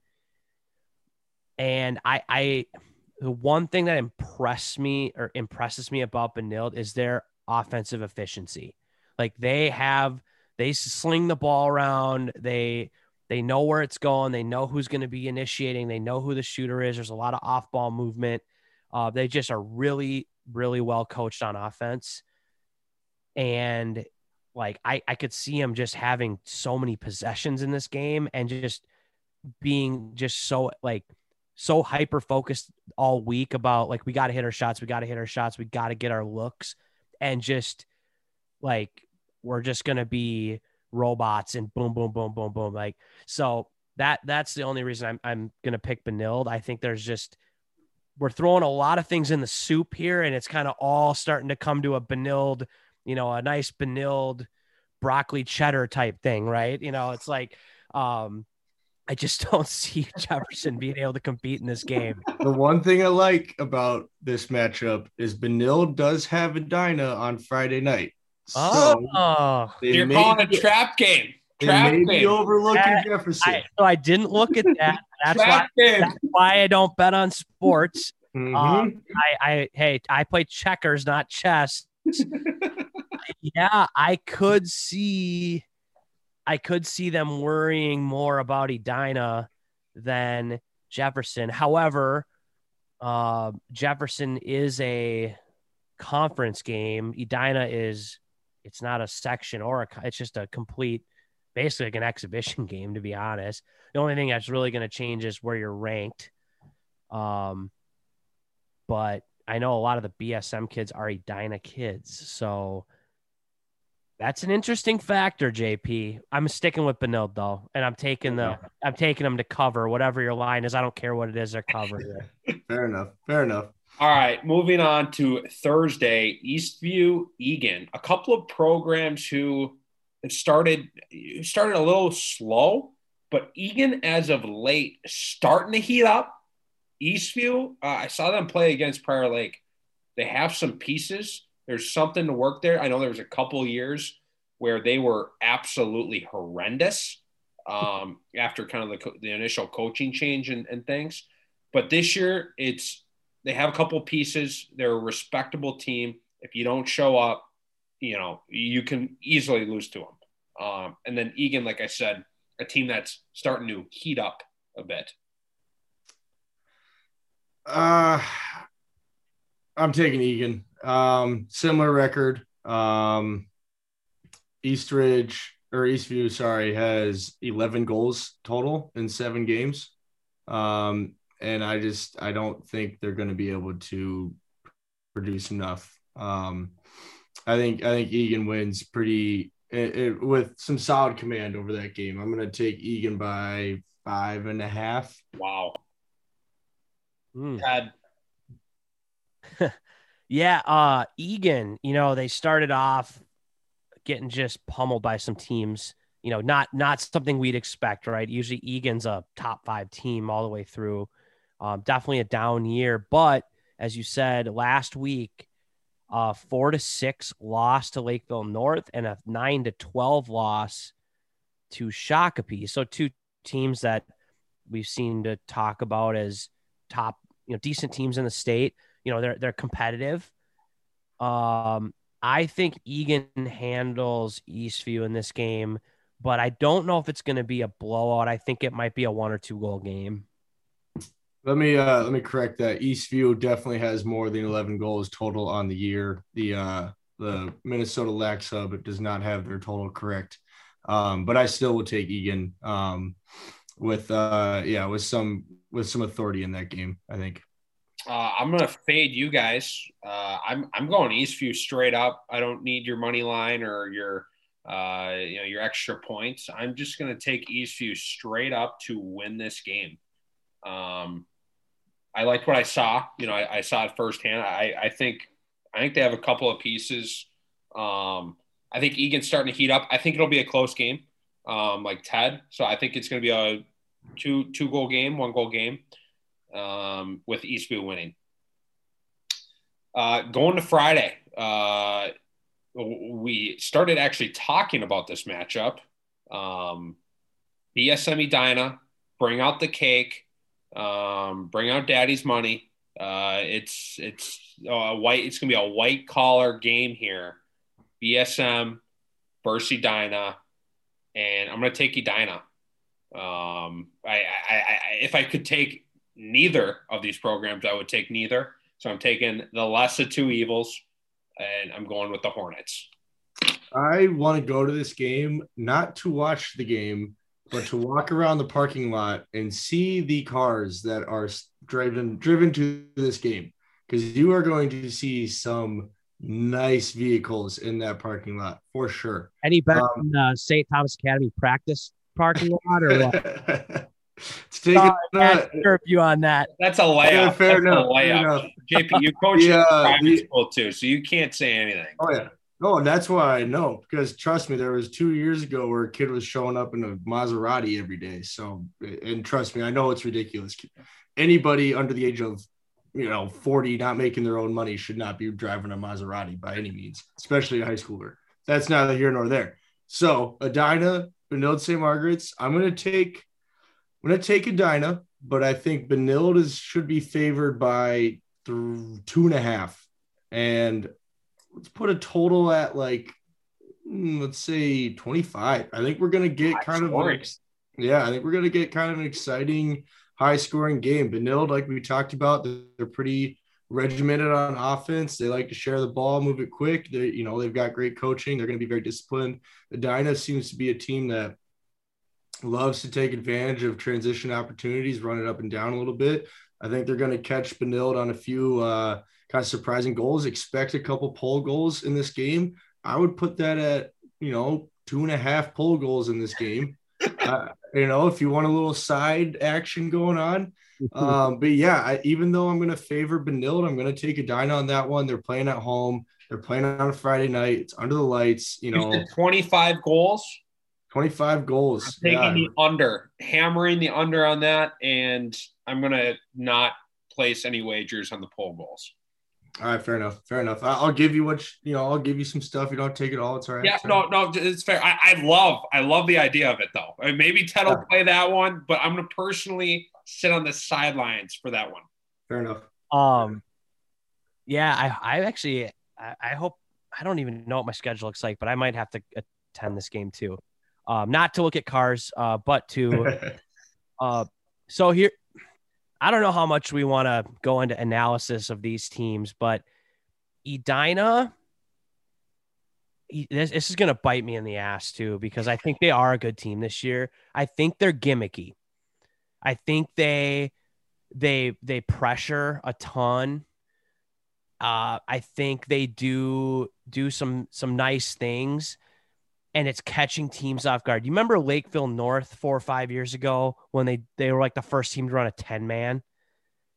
and I I the one thing that impressed me or impresses me about Benilde is their offensive efficiency. Like they have they sling the ball around. They they know where it's going. They know who's going to be initiating. They know who the shooter is. There's a lot of off ball movement. Uh, they just are really really well coached on offense. And like I, I could see him just having so many possessions in this game and just being just so like so hyper focused all week about like we got to hit our shots, we got to hit our shots, we got to get our looks, and just like we're just gonna be robots and boom, boom, boom, boom, boom. Like so that that's the only reason I'm I'm gonna pick Benilde. I think there's just we're throwing a lot of things in the soup here, and it's kind of all starting to come to a Benilde, you know, a nice Benilde broccoli cheddar type thing, right? You know, it's like um I just don't see Jefferson being able to compete in this game. The one thing I like about this matchup is Benilde does have a Edina on Friday night. So oh, you're calling a trap game. Trap game. Maybe overlooking that, Jefferson. I, so I didn't look at that. That's why, that's why I don't bet on sports. Mm-hmm. Um, I, I, hey, I play checkers, not chess. yeah, I could see, I could see them worrying more about Edina than Jefferson. However, uh, Jefferson is a conference game. Edina is, it's not a section or a, it's just a complete, basically like an exhibition game, to be honest. The only thing that's really going to change is where you're ranked. Um, but I know a lot of the BSM kids are Edina kids. So that's an interesting factor, JP. I'm sticking with Benilde though, and I'm taking the I'm taking them to cover whatever your line is. I don't care what it is they're covering. Fair enough. Fair enough. All right, moving on to Thursday, Eastview Eagan. A couple of programs who started started a little slow, but Eagan as of late starting to heat up. Eastview, uh, I saw them play against Prior Lake. They have some pieces. There's something to work there. I know there was a couple years where they were absolutely horrendous um, after kind of the, the initial coaching change and, and things. But this year, it's they have a couple pieces. They're a respectable team. If you don't show up, you know you can easily lose to them. Um, and then Eagan, like I said, a team that's starting to heat up a bit. Uh, I'm taking Eagan. Um, similar record. Um, Eastridge or Eastview, sorry, has 11 goals total in seven games. Um, and I just I don't think they're going to be able to produce enough. Um, I think I think Eagan wins pretty it, it, with some solid command over that game. I'm going to take Eagan by five and a half. Wow. Mm. yeah, uh Eagan, you know, they started off getting just pummeled by some teams, you know, not not something we'd expect, right? Usually Eagan's a top 5 team all the way through. Um, definitely a down year, but as you said last week, uh, four to six loss to Lakeville North and a nine to twelve loss to Shakopee. So two teams that we've seen to talk about as top you know decent teams in the state. You know they're they're competitive. Um, I think Eagan handles Eastview in this game, but I don't know if it's going to be a blowout. I think it might be a one or two goal game. Let me uh, let me correct that. Eastview definitely has more than 11 goals total on the year. The uh, the Minnesota Lax Hub does not have their total correct, um, but I still will take Eagan um, with uh, yeah with some with some authority in that game. I think. Uh, I'm gonna fade you guys. Uh, I'm I'm going Eastview straight up. I don't need your money line or your uh, you know your extra points. I'm just gonna take Eastview straight up to win this game. Um, I liked what I saw. You know, I, I saw it firsthand. I, I think I think they have a couple of pieces. Um, I think Eagan's starting to heat up. I think it'll be a close game. um, like Ted. So I think it's going to be a two two goal game, one goal game, um, with Eastview winning. Uh, going to Friday, uh, we started actually talking about this matchup. Um, BSM Edina, bring out the cake, um, bring out Daddy's money. Uh, it's it's a white. It's gonna be a white collar game here. BSM versus Edina, and I'm gonna take Edina. Um, I, I, I, if I could take neither of these programs, I would take neither. So I'm taking the less of two evils, and I'm going with the Hornets. I want to go to this game not to watch the game, but to walk around the parking lot and see the cars that are driven driven to this game because you are going to see some nice vehicles in that parking lot for sure. Any better um, than uh, St. Thomas Academy practice parking lot or what? it's taking uh, you on that. That's a layup. Yeah, fair, enough, fair enough. JP, you coach yeah, in private the, school too, so you can't say anything. Oh yeah. No, that's why I know because trust me, there was two years ago where a kid was showing up in a Maserati every day. So, and trust me, I know it's ridiculous. Anybody under the age of you know 40 not making their own money should not be driving a Maserati by any means, especially a high schooler. That's neither here nor there. So, Edina, Benilde St. Margaret's, I'm going to take I'm going to take Edina, but I think Benilde is should be favored by th- two and a half. And let's put a total at like, hmm, let's say 25. I think we're going to get kind of like, yeah, I think we're going to get kind of an exciting high scoring game. Benilde, like we talked about, they're pretty regimented on offense. They like to share the ball, move it quick. They, you know, they've got great coaching. They're going to be very disciplined. The Edina seems to be a team that loves to take advantage of transition opportunities, run it up and down a little bit. I think they're going to catch Benilde on a few uh, kind of surprising goals. Expect a couple pole goals in this game. I would put that at you know two and a half pole goals in this game. uh, you know, if you want a little side action going on. Um, but yeah, I, even though I'm going to favor Benilde, I'm going to take Edina on that one. They're playing at home. They're playing on a Friday night. It's under the lights. You know, 25 goals. 25 goals. I'm taking yeah. the under, hammering the under on that, and I'm gonna not place any wagers on the pole goals. All right, fair enough. Fair enough. I'll give you what you know. I'll give you some stuff. You don't take it all. It's all right. Yeah, no, no, it's fair. I, I love, I love the idea of it though. I mean, maybe Ted will yeah. play that one, but I'm gonna personally sit on the sidelines for that one. Fair enough. Um, yeah, I, I actually, I, I hope I don't even know what my schedule looks like, but I might have to attend this game too um, not to look at cars, uh, but to. uh, so here, I don't know how much we want to go into analysis of these teams, but Edina, this, this is going to bite me in the ass too because I think they are a good team this year. I think they're gimmicky. I think they they they pressure a ton. Uh, I think they do do some some nice things and it's catching teams off guard. You remember Lakeville North four or five years ago when they they were like the first team to run a 10 man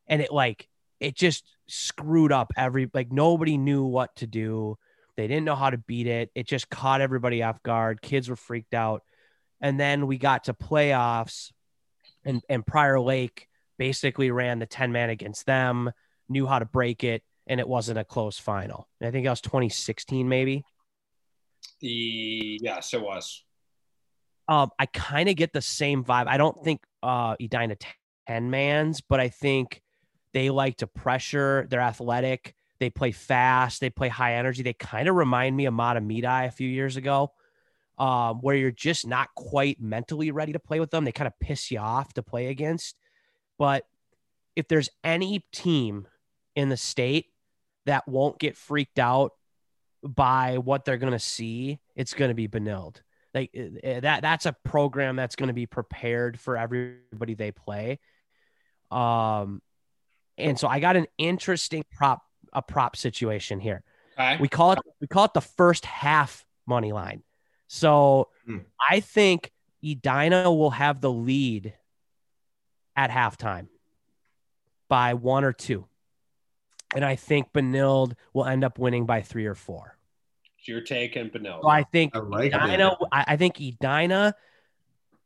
and it like it just screwed up every like nobody knew what to do. They didn't know how to beat it. It just caught everybody off guard. Kids were freaked out. And then we got to playoffs and and Prior Lake basically ran the 10 man against them, knew how to break it and it wasn't a close final. I think that was 2016 maybe. The yes, it was. Um, I kind of get the same vibe. I don't think uh Edina ten mans, but I think they like to pressure. They're athletic. They play fast. They play high energy. They kind of remind me of Mahtomedi a few years ago, um, where you're just not quite mentally ready to play with them. They kind of piss you off to play against. But if there's any team in the state that won't get freaked out by what they're going to see, it's going to be Benilde. Like eh, eh, that that's a program that's going to be prepared for everybody they play. Um and so I got an interesting prop a prop situation here. We call it we call it the first half money line. So hmm. I think Edina will have the lead at halftime by one or two and I think Benilde will end up winning by three or four. So you're taking Benilde. So I think I like Edina, I, I think Edina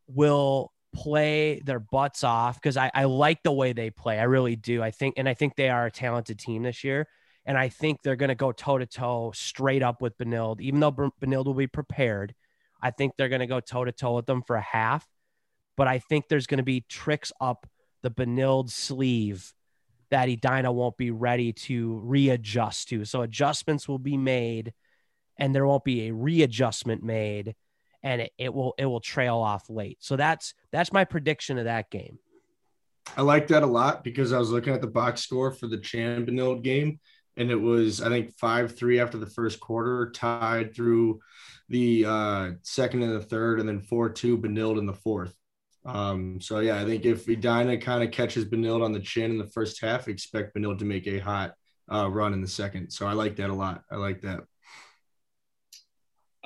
will play their butts off because I, I like the way they play. I really do. I think, and I think they are a talented team this year. And I think they're going to go toe to toe straight up with Benilde, even though Benilde will be prepared. I think they're going to go toe to toe with them for a half. But I think there's going to be tricks up the Benilde sleeve that Edina won't be ready to readjust to. So adjustments will be made and there won't be a readjustment made and it, it will it will trail off late. So that's that's my prediction of that game. I like that a lot because I was looking at the box score for the Chan Benilde game, and it was I think five three after the first quarter, tied through the uh, second and the third, and then four two Benilde in the fourth. Um, so yeah, I think if Edina kind of catches Benilde on the chin in the first half, expect Benilde to make a hot uh, run in the second. So I like that a lot. I like that.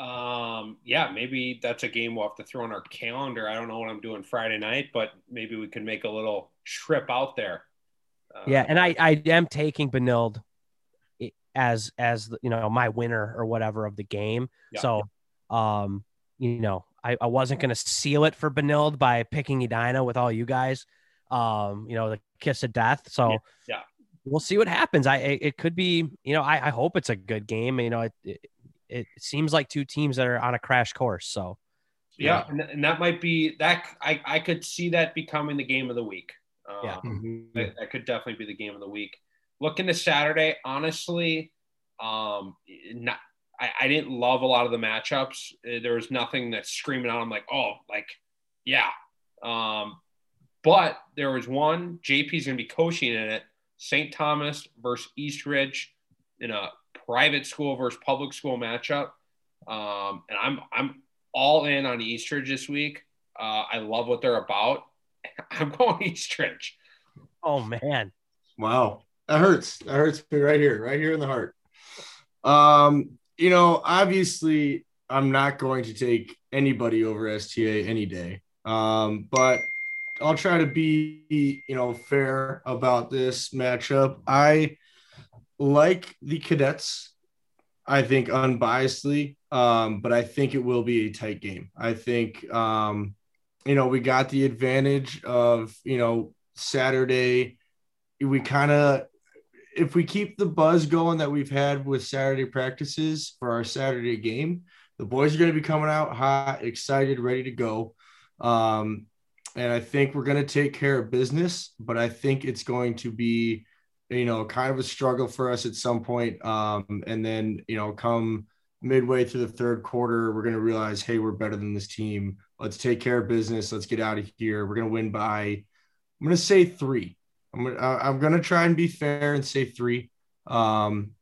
Um, yeah, maybe that's a game we'll have to throw on our calendar. I don't know what I'm doing Friday night, but maybe we can make a little trip out there. Uh, yeah, and I I am taking Benilde as as you know my winner or whatever of the game. Yeah. So, um, you know, I, I wasn't going to seal it for Benilde by picking Edina with all you guys. Um, you know, the kiss of death. So, yeah. yeah. We'll see what happens. I it could be, you know, I, I hope it's a good game. You know, it, it it seems like two teams that are on a crash course. So, yeah, and, and that might be that. I I could see that becoming the game of the week. Um, yeah, mm-hmm. that, that, could definitely be the game of the week. Looking to Saturday, honestly, um, not. I, I didn't love a lot of the matchups. Uh, there was nothing that's screaming out. I'm like, oh, like, yeah. Um, but there was one. JP's going to be coaching in it. St. Thomas versus Eastridge in a private school versus public school matchup. Um, and I'm I'm all in on Eastridge this week. Uh, I love what they're about. I'm going Eastridge. Oh man. Wow. That hurts. That hurts me right here, right here in the heart. Um, you know, obviously I'm not going to take anybody over STA any day. Um, but I'll try to be, you know, fair about this matchup. I like the cadets, I think unbiasedly, um, but I think it will be a tight game. I think, um, you know, we got the advantage of, you know, Saturday. We kind of, if we keep the buzz going that we've had with Saturday practices for our Saturday game, the boys are going to be coming out hot, excited, ready to go. Um, and I think we're going to take care of business, but I think it's going to be you know, kind of a struggle for us at some point. Um, and then, you know, come midway through the third quarter, we're going to realize, hey, we're better than this team. Let's take care of business. Let's get out of here. We're going to win by, I'm going to say three. I'm to, I'm to try and be fair and say three. Um,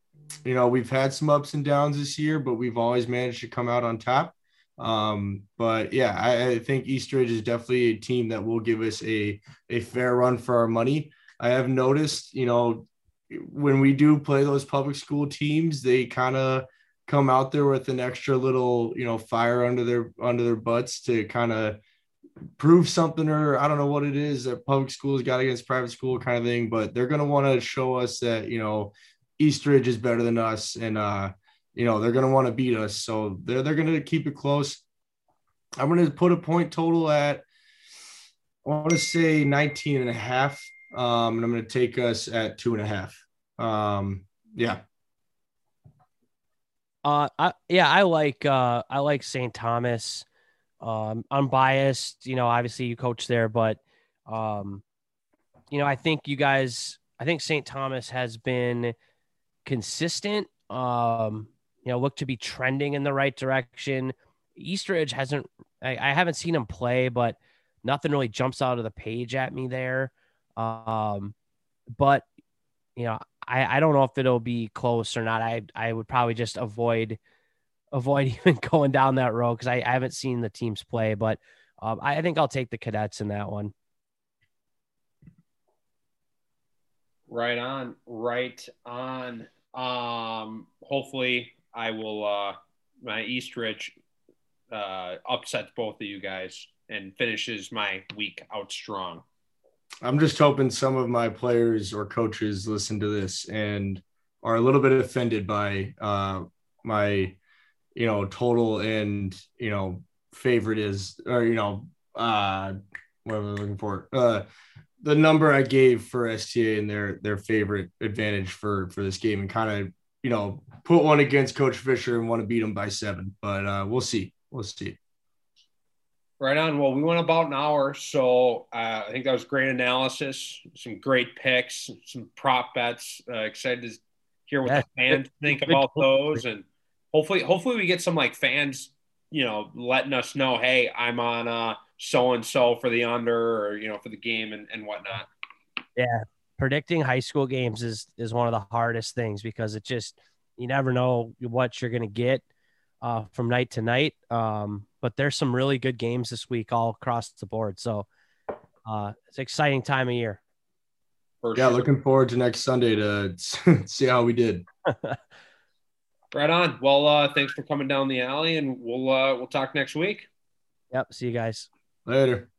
you know, we've had some ups and downs this year, but we've always managed to come out on top. Um, but yeah, I, I think Eastridge is definitely a team that will give us a, a fair run for our money. I have noticed, you know, when we do play those public school teams, they kind of come out there with an extra little, you know, fire under their under their butts to kind of prove something or I don't know what it is that public schools got against private school kind of thing, but they're going to want to show us that, you know, Eastridge is better than us and uh you know, they're going to want to beat us. So they're they're going to keep it close. I'm going to put a point total at I want to say 19 and a half um, and I'm going to take us at two and a half. Um, yeah. Uh, I, yeah, I like uh, I like St. Thomas. Um, unbiased, you know, obviously you coach there, but um, you know, I think you guys, I think St. Thomas has been consistent. Um, you know, look to be trending in the right direction. Eastridge hasn't, I, I haven't seen him play, but nothing really jumps out of the page at me there. Um, but you know, I, I don't know if it'll be close or not. I I would probably just avoid avoid even going down that road because I, I haven't seen the teams play, but um, I, I think I'll take the cadets in that one. Right on, right on. Um, hopefully, I will. Uh, my Eastridge uh, upsets both of you guys and finishes my week out strong. I'm just hoping some of my players or coaches listen to this and are a little bit offended by uh, my, you know, total and you know favorite is or you know uh, what am I looking for? Uh, the number I gave for STA and their their favorite advantage for for this game, and kind of you know put one against Coach Fisher and want to beat him by seven. But uh, we'll see. We'll see. Right on. Well, we went about an hour, so uh, I think that was great analysis, some great picks, some prop bets. Uh, excited to hear what yeah. the fans think about those, and hopefully, hopefully we get some like fans, you know, letting us know, hey, I'm on uh so and so for the under, or you know, for the game and, and whatnot. Yeah, predicting high school games is is one of the hardest things because it just you never know what you're going to get uh, from night to night. Um, but there's some really good games this week all across the board. So uh, it's an exciting time of year. For yeah, sure. looking forward to next Sunday to see how we did. right on. Well, uh, thanks for coming down the alley, and we'll uh, we'll talk next week. Yep. See you guys later.